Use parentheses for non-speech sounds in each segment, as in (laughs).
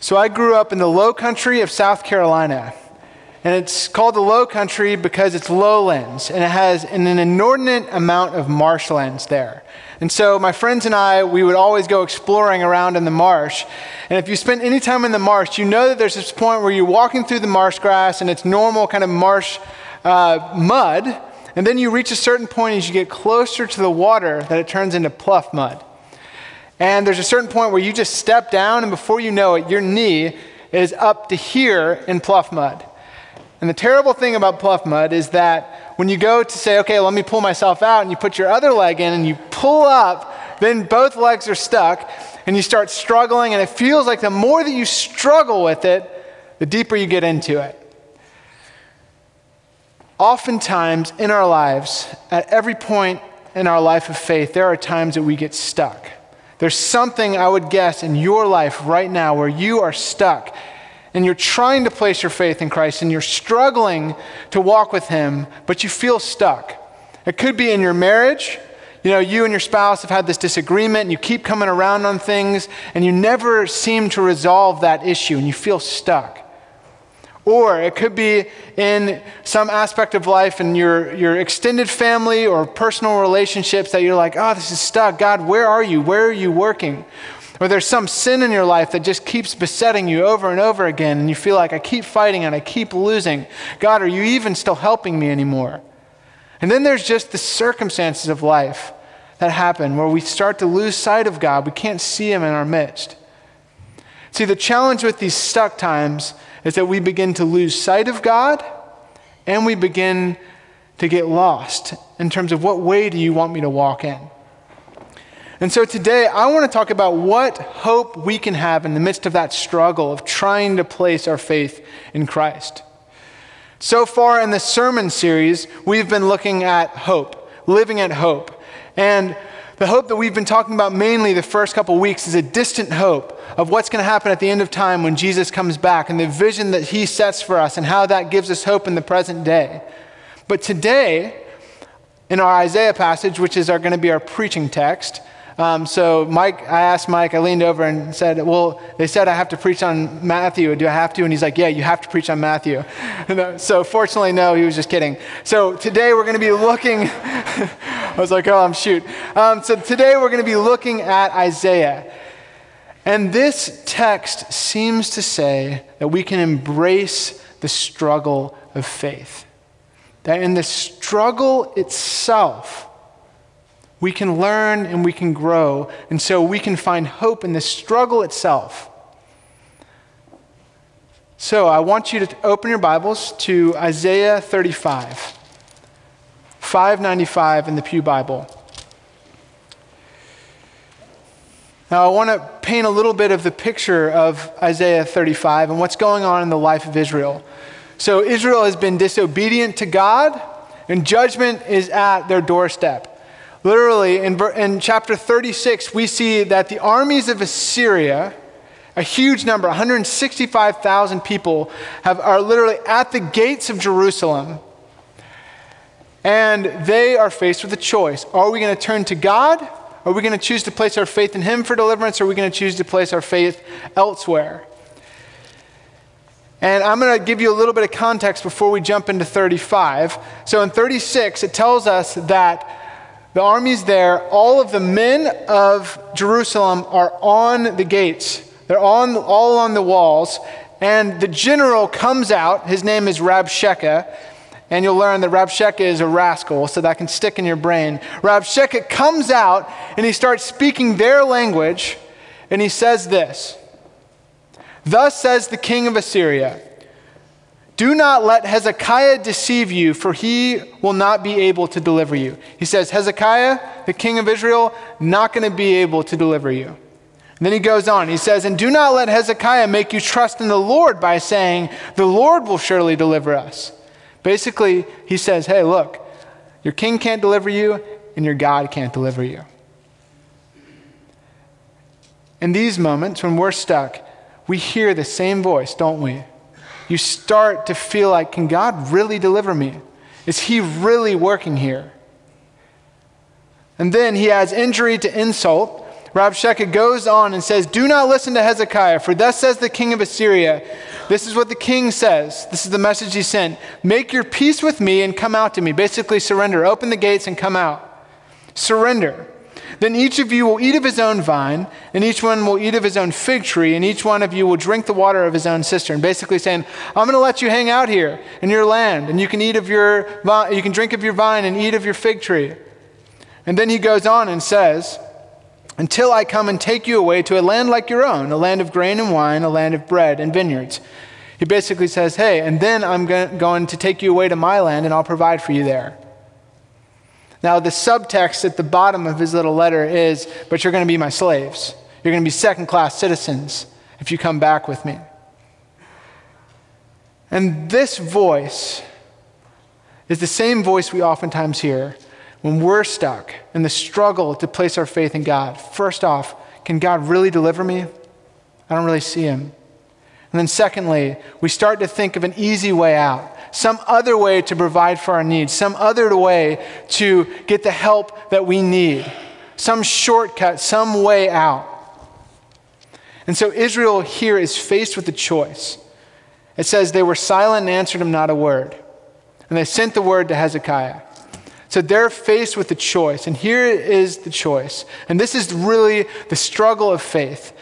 So I grew up in the low country of South Carolina. And it's called the low country because it's lowlands and it has an, an inordinate amount of marshlands there. And so my friends and I, we would always go exploring around in the marsh. And if you spend any time in the marsh, you know that there's this point where you're walking through the marsh grass and it's normal kind of marsh uh, mud. And then you reach a certain point as you get closer to the water that it turns into pluff mud. And there's a certain point where you just step down, and before you know it, your knee is up to here in pluff mud. And the terrible thing about pluff mud is that when you go to say, okay, let me pull myself out, and you put your other leg in and you pull up, then both legs are stuck, and you start struggling, and it feels like the more that you struggle with it, the deeper you get into it. Oftentimes in our lives, at every point in our life of faith, there are times that we get stuck. There's something I would guess in your life right now where you are stuck and you're trying to place your faith in Christ and you're struggling to walk with Him, but you feel stuck. It could be in your marriage. You know, you and your spouse have had this disagreement and you keep coming around on things and you never seem to resolve that issue and you feel stuck. Or it could be in some aspect of life in your, your extended family or personal relationships that you're like, oh, this is stuck. God, where are you? Where are you working? Or there's some sin in your life that just keeps besetting you over and over again, and you feel like I keep fighting and I keep losing. God, are you even still helping me anymore? And then there's just the circumstances of life that happen where we start to lose sight of God. We can't see Him in our midst. See, the challenge with these stuck times is that we begin to lose sight of God and we begin to get lost in terms of what way do you want me to walk in. And so today I want to talk about what hope we can have in the midst of that struggle of trying to place our faith in Christ. So far in the sermon series, we've been looking at hope, living at hope. And the hope that we've been talking about mainly the first couple weeks is a distant hope of what's going to happen at the end of time when Jesus comes back and the vision that he sets for us and how that gives us hope in the present day. But today, in our Isaiah passage, which is going to be our preaching text, um, so Mike, I asked Mike, I leaned over and said, well, they said I have to preach on Matthew. Do I have to? And he's like, yeah, you have to preach on Matthew. (laughs) so fortunately, no, he was just kidding. So today we're going to be looking, (laughs) I was like, oh, I'm shoot. Um, so today we're going to be looking at Isaiah. And this text seems to say that we can embrace the struggle of faith. That in the struggle itself, we can learn and we can grow. And so we can find hope in the struggle itself. So I want you to open your Bibles to Isaiah 35, 595 in the Pew Bible. Now, I want to paint a little bit of the picture of Isaiah 35 and what's going on in the life of Israel. So, Israel has been disobedient to God, and judgment is at their doorstep. Literally, in, in chapter 36, we see that the armies of Assyria, a huge number, 165,000 people, have, are literally at the gates of Jerusalem. And they are faced with a choice. Are we going to turn to God? Are we going to choose to place our faith in Him for deliverance? Or are we going to choose to place our faith elsewhere? And I'm going to give you a little bit of context before we jump into 35. So in 36, it tells us that the armies there, all of the men of Jerusalem are on the gates. They're on, all on the walls. And the general comes out. His name is Rabshakeh. And you'll learn that Rabshakeh is a rascal, so that can stick in your brain. Rabshakeh comes out and he starts speaking their language. And he says this Thus says the king of Assyria do not let Hezekiah deceive you, for he will not be able to deliver you. He says, Hezekiah, the king of Israel, not going to be able to deliver you. And then he goes on. He says, And do not let Hezekiah make you trust in the Lord by saying, The Lord will surely deliver us. Basically, he says, Hey, look, your king can't deliver you, and your God can't deliver you. In these moments, when we're stuck, we hear the same voice, don't we? you start to feel like, can God really deliver me? Is He really working here? And then he adds injury to insult. Rabshakeh goes on and says, Do not listen to Hezekiah, for thus says the king of Assyria. This is what the king says. This is the message he sent. Make your peace with me and come out to me. Basically, surrender. Open the gates and come out. Surrender. Then each of you will eat of his own vine, and each one will eat of his own fig tree, and each one of you will drink the water of his own cistern. Basically saying, I'm going to let you hang out here in your land, and you can eat of your you can drink of your vine and eat of your fig tree. And then he goes on and says, until I come and take you away to a land like your own, a land of grain and wine, a land of bread and vineyards. He basically says, Hey, and then I'm going to take you away to my land and I'll provide for you there. Now, the subtext at the bottom of his little letter is, But you're going to be my slaves. You're going to be second class citizens if you come back with me. And this voice is the same voice we oftentimes hear when we're stuck in the struggle to place our faith in God, first off, can God really deliver me? I don't really see him. And then, secondly, we start to think of an easy way out, some other way to provide for our needs, some other way to get the help that we need, some shortcut, some way out. And so, Israel here is faced with a choice. It says, They were silent and answered him not a word. And they sent the word to Hezekiah. So they're faced with a choice, and here is the choice. And this is really the struggle of faith.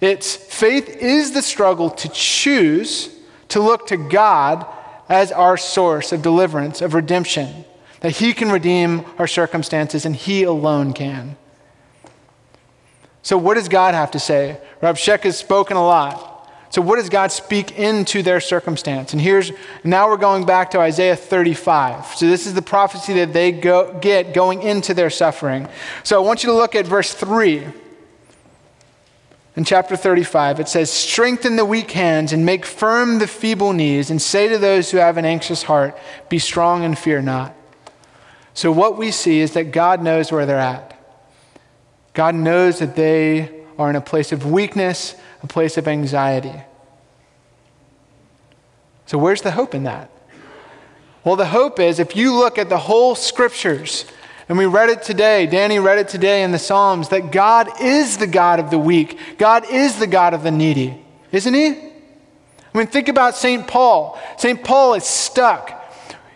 It's faith is the struggle to choose to look to God as our source of deliverance, of redemption, that He can redeem our circumstances and He alone can. So, what does God have to say? Rabshakeh has spoken a lot. So, what does God speak into their circumstance? And here's now we're going back to Isaiah 35. So, this is the prophecy that they go, get going into their suffering. So, I want you to look at verse 3. In chapter 35, it says, Strengthen the weak hands and make firm the feeble knees, and say to those who have an anxious heart, Be strong and fear not. So, what we see is that God knows where they're at. God knows that they are in a place of weakness a place of anxiety. So, where's the hope in that? Well, the hope is if you look at the whole scriptures, and we read it today, Danny read it today in the Psalms, that God is the God of the weak, God is the God of the needy, isn't He? I mean, think about St. Paul. St. Paul is stuck.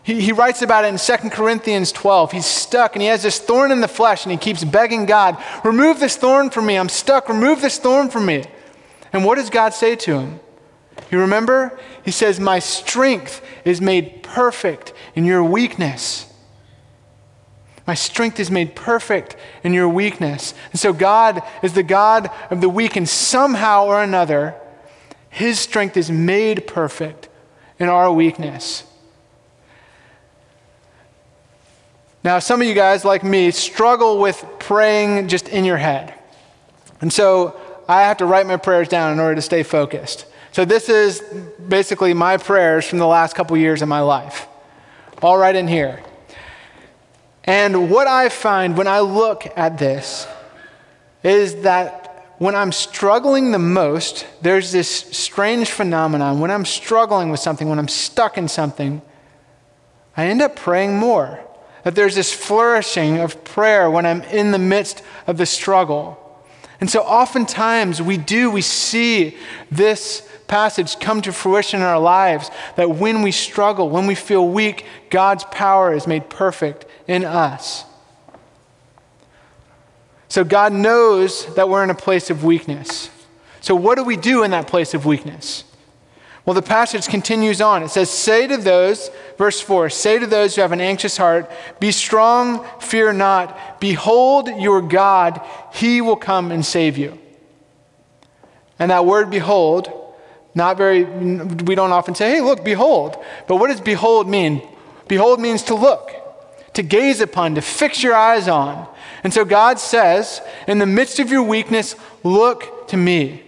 He, he writes about it in 2 Corinthians 12. He's stuck and he has this thorn in the flesh and he keeps begging God, Remove this thorn from me. I'm stuck. Remove this thorn from me. And what does God say to him? You remember? He says, My strength is made perfect in your weakness. My strength is made perfect in your weakness. And so God is the God of the weak, and somehow or another, his strength is made perfect in our weakness. Now, some of you guys, like me, struggle with praying just in your head. And so I have to write my prayers down in order to stay focused. So this is basically my prayers from the last couple years of my life. All right in here. And what I find when I look at this is that when I'm struggling the most, there's this strange phenomenon. When I'm struggling with something, when I'm stuck in something, I end up praying more. That there's this flourishing of prayer when I'm in the midst of the struggle. And so oftentimes we do, we see this passage come to fruition in our lives that when we struggle, when we feel weak, God's power is made perfect in us. So God knows that we're in a place of weakness. So, what do we do in that place of weakness? Well, the passage continues on. It says, Say to those, verse 4, say to those who have an anxious heart, Be strong, fear not. Behold your God, he will come and save you. And that word behold, not very, we don't often say, Hey, look, behold. But what does behold mean? Behold means to look, to gaze upon, to fix your eyes on. And so God says, In the midst of your weakness, look to me.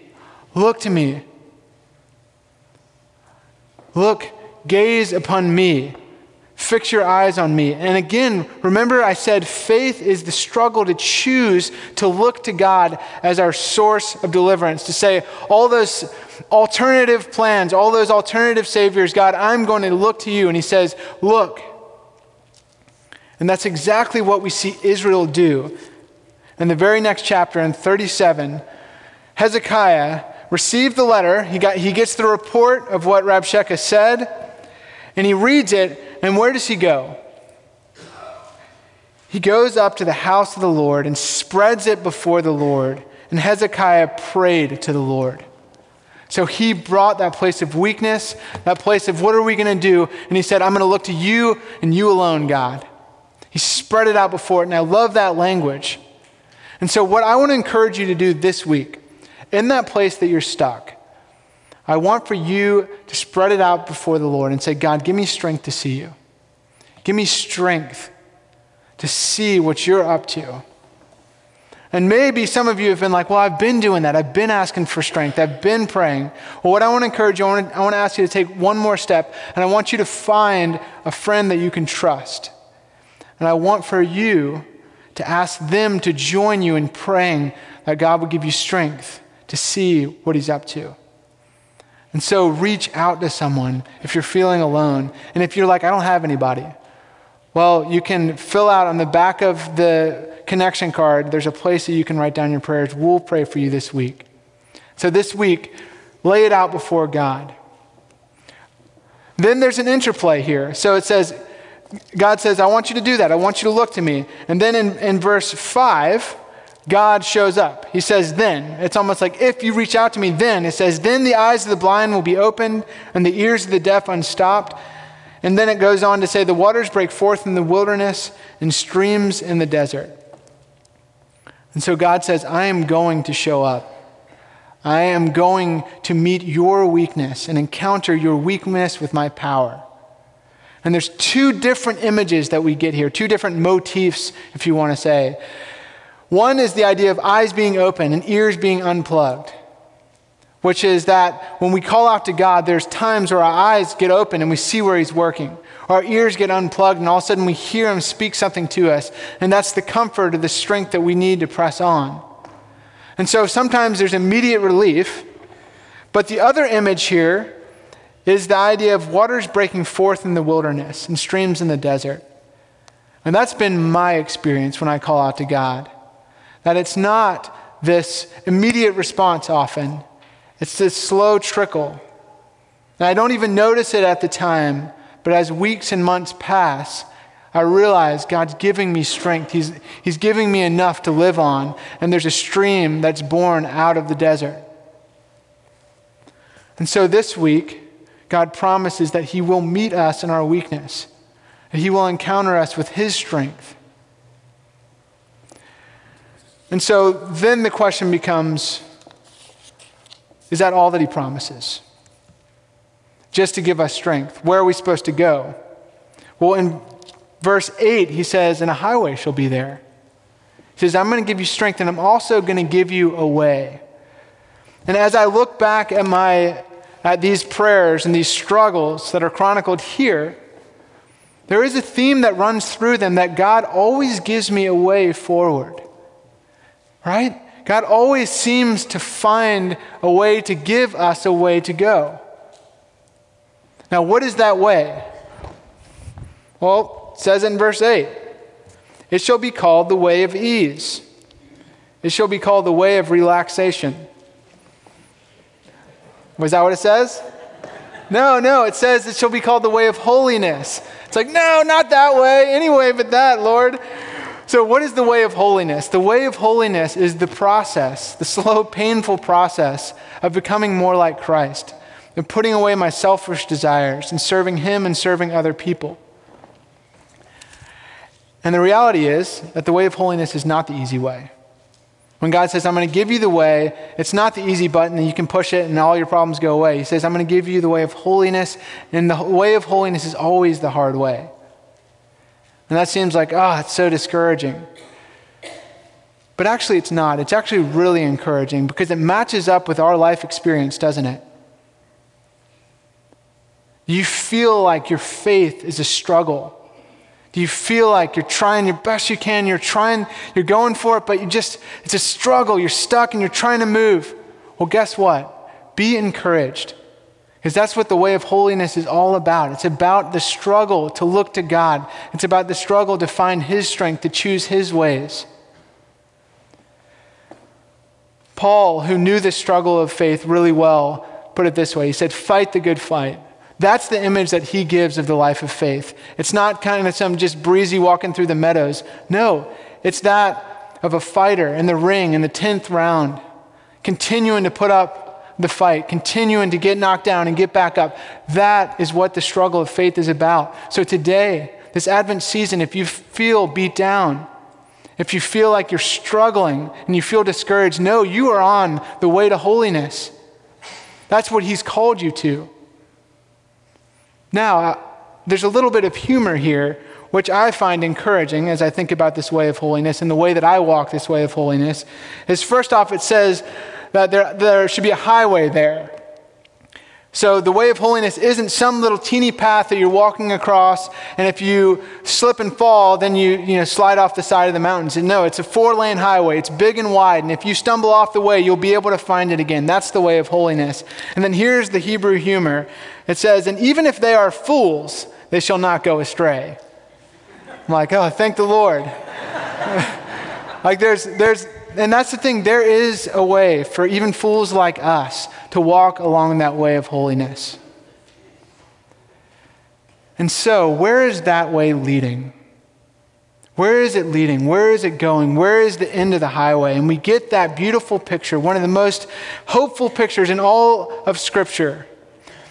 Look to me. Look, gaze upon me. Fix your eyes on me. And again, remember I said faith is the struggle to choose to look to God as our source of deliverance, to say, all those alternative plans, all those alternative saviors, God, I'm going to look to you. And he says, Look. And that's exactly what we see Israel do. in the very next chapter, in 37, Hezekiah received the letter. He, got, he gets the report of what Rabshakeh said, and he reads it. And where does he go? He goes up to the house of the Lord and spreads it before the Lord. And Hezekiah prayed to the Lord. So he brought that place of weakness, that place of what are we going to do? And he said, I'm going to look to you and you alone, God. He spread it out before it, and I love that language. And so, what I want to encourage you to do this week, in that place that you're stuck, I want for you to spread it out before the Lord and say, God, give me strength to see you. Give me strength to see what you're up to. And maybe some of you have been like, well, I've been doing that. I've been asking for strength. I've been praying. Well, what I want to encourage you, I want to, I want to ask you to take one more step, and I want you to find a friend that you can trust. And I want for you to ask them to join you in praying that God will give you strength to see what He's up to. And so reach out to someone if you're feeling alone. And if you're like, I don't have anybody, well, you can fill out on the back of the connection card, there's a place that you can write down your prayers. We'll pray for you this week. So this week, lay it out before God. Then there's an interplay here. So it says, God says, I want you to do that. I want you to look to me. And then in, in verse 5, God shows up. He says, then. It's almost like if you reach out to me, then. It says, then the eyes of the blind will be opened and the ears of the deaf unstopped. And then it goes on to say, the waters break forth in the wilderness and streams in the desert. And so God says, I am going to show up. I am going to meet your weakness and encounter your weakness with my power. And there's two different images that we get here, two different motifs, if you want to say. One is the idea of eyes being open and ears being unplugged, which is that when we call out to God, there's times where our eyes get open and we see where He's working. Our ears get unplugged and all of a sudden we hear Him speak something to us. And that's the comfort or the strength that we need to press on. And so sometimes there's immediate relief. But the other image here is the idea of waters breaking forth in the wilderness and streams in the desert. And that's been my experience when I call out to God. That it's not this immediate response often, it's this slow trickle. And I don't even notice it at the time, but as weeks and months pass, I realize God's giving me strength. He's, he's giving me enough to live on, and there's a stream that's born out of the desert. And so this week, God promises that He will meet us in our weakness, that He will encounter us with His strength. And so then the question becomes is that all that He promises? Just to give us strength. Where are we supposed to go? Well, in verse 8, he says, And a highway shall be there. He says, I'm going to give you strength, and I'm also going to give you a way. And as I look back at my at these prayers and these struggles that are chronicled here, there is a theme that runs through them that God always gives me a way forward. Right? God always seems to find a way to give us a way to go. Now, what is that way? Well, it says in verse 8 it shall be called the way of ease, it shall be called the way of relaxation. Was that what it says? No, no, it says it shall be called the way of holiness. It's like, no, not that way. Anyway, but that, Lord. So, what is the way of holiness? The way of holiness is the process, the slow, painful process of becoming more like Christ, and putting away my selfish desires and serving Him and serving other people. And the reality is that the way of holiness is not the easy way. When God says, I'm going to give you the way, it's not the easy button and you can push it and all your problems go away. He says, I'm going to give you the way of holiness, and the way of holiness is always the hard way. And that seems like, oh, it's so discouraging. But actually, it's not. It's actually really encouraging because it matches up with our life experience, doesn't it? You feel like your faith is a struggle. Do you feel like you're trying your best you can? You're trying, you're going for it, but you just, it's a struggle. You're stuck and you're trying to move. Well, guess what? Be encouraged. Because that's what the way of holiness is all about. It's about the struggle to look to God, it's about the struggle to find His strength, to choose His ways. Paul, who knew the struggle of faith really well, put it this way He said, Fight the good fight. That's the image that he gives of the life of faith. It's not kind of some just breezy walking through the meadows. No, it's that of a fighter in the ring in the 10th round, continuing to put up the fight, continuing to get knocked down and get back up. That is what the struggle of faith is about. So today, this Advent season, if you feel beat down, if you feel like you're struggling and you feel discouraged, no, you are on the way to holiness. That's what he's called you to. Now, uh, there's a little bit of humor here, which I find encouraging as I think about this way of holiness and the way that I walk this way of holiness. Is first off, it says that there, there should be a highway there. So the way of holiness isn't some little teeny path that you're walking across, and if you slip and fall, then you, you know, slide off the side of the mountains. And no, it's a four lane highway. It's big and wide, and if you stumble off the way, you'll be able to find it again. That's the way of holiness. And then here's the Hebrew humor it says, And even if they are fools, they shall not go astray. I'm like, oh, thank the Lord. (laughs) like there's, there's, and that's the thing, there is a way for even fools like us to walk along that way of holiness. And so, where is that way leading? Where is it leading? Where is it going? Where is the end of the highway? And we get that beautiful picture, one of the most hopeful pictures in all of Scripture.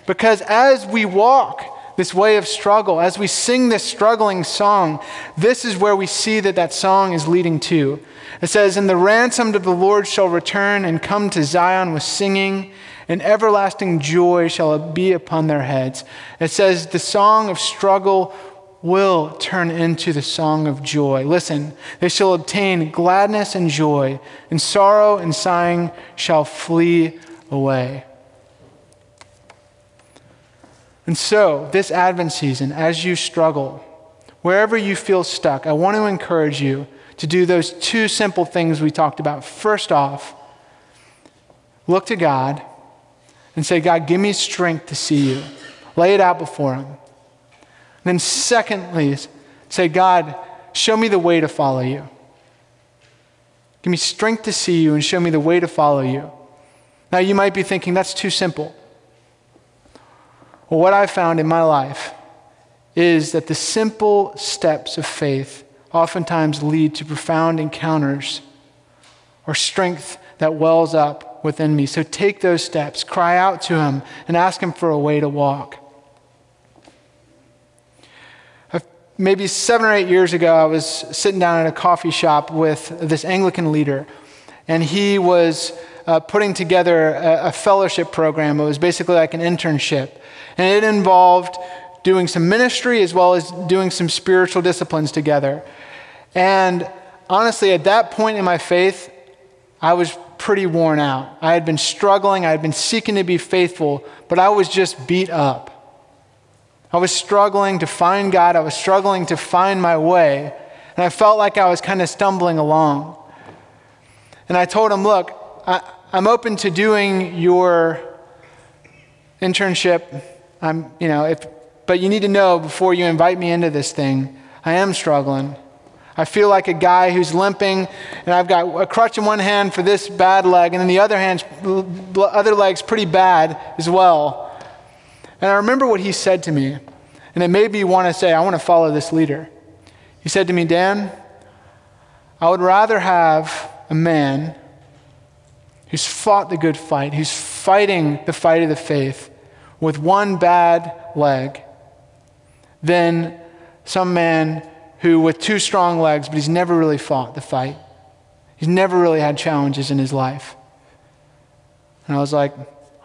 Because as we walk this way of struggle, as we sing this struggling song, this is where we see that that song is leading to. It says, And the ransomed of the Lord shall return and come to Zion with singing, and everlasting joy shall be upon their heads. It says, The song of struggle will turn into the song of joy. Listen, they shall obtain gladness and joy, and sorrow and sighing shall flee away. And so, this Advent season, as you struggle, wherever you feel stuck, I want to encourage you to do those two simple things we talked about. First off, look to God and say, God, give me strength to see you. Lay it out before Him. And then, secondly, say, God, show me the way to follow you. Give me strength to see you and show me the way to follow you. Now, you might be thinking, that's too simple. Well, what I've found in my life is that the simple steps of faith oftentimes lead to profound encounters or strength that wells up within me. So take those steps, cry out to Him, and ask Him for a way to walk. Maybe seven or eight years ago, I was sitting down at a coffee shop with this Anglican leader, and he was uh, putting together a, a fellowship program. It was basically like an internship, and it involved doing some ministry as well as doing some spiritual disciplines together. And honestly, at that point in my faith, I was pretty worn out. I had been struggling, I had been seeking to be faithful, but I was just beat up. I was struggling to find God, I was struggling to find my way, and I felt like I was kind of stumbling along. And I told him, Look, I, am open to doing your internship. I'm, you know, if, but you need to know before you invite me into this thing, I am struggling. I feel like a guy who's limping, and I've got a crutch in one hand for this bad leg, and then the other hand, other leg's pretty bad as well. And I remember what he said to me, and it made me want to say, I want to follow this leader. He said to me, Dan, I would rather have a man who's fought the good fight, who's fighting the fight of the faith with one bad leg, than some man who, with two strong legs, but he's never really fought the fight. He's never really had challenges in his life. And I was like,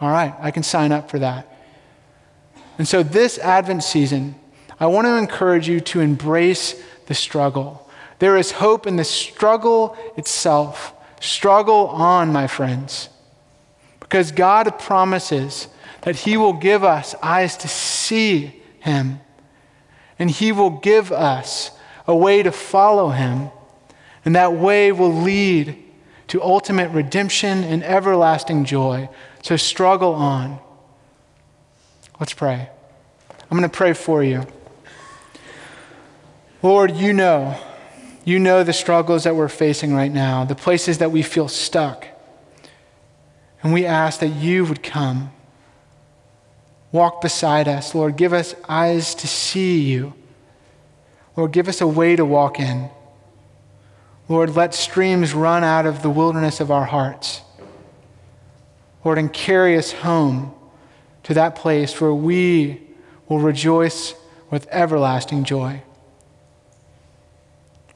all right, I can sign up for that. And so, this Advent season, I want to encourage you to embrace the struggle. There is hope in the struggle itself. Struggle on, my friends. Because God promises that He will give us eyes to see Him, and He will give us a way to follow him, and that way will lead to ultimate redemption and everlasting joy. So struggle on. Let's pray. I'm going to pray for you. Lord, you know, you know the struggles that we're facing right now, the places that we feel stuck. And we ask that you would come. Walk beside us. Lord, give us eyes to see you. Lord, give us a way to walk in. Lord, let streams run out of the wilderness of our hearts. Lord, and carry us home to that place where we will rejoice with everlasting joy.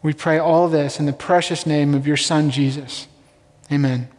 We pray all this in the precious name of your Son, Jesus. Amen.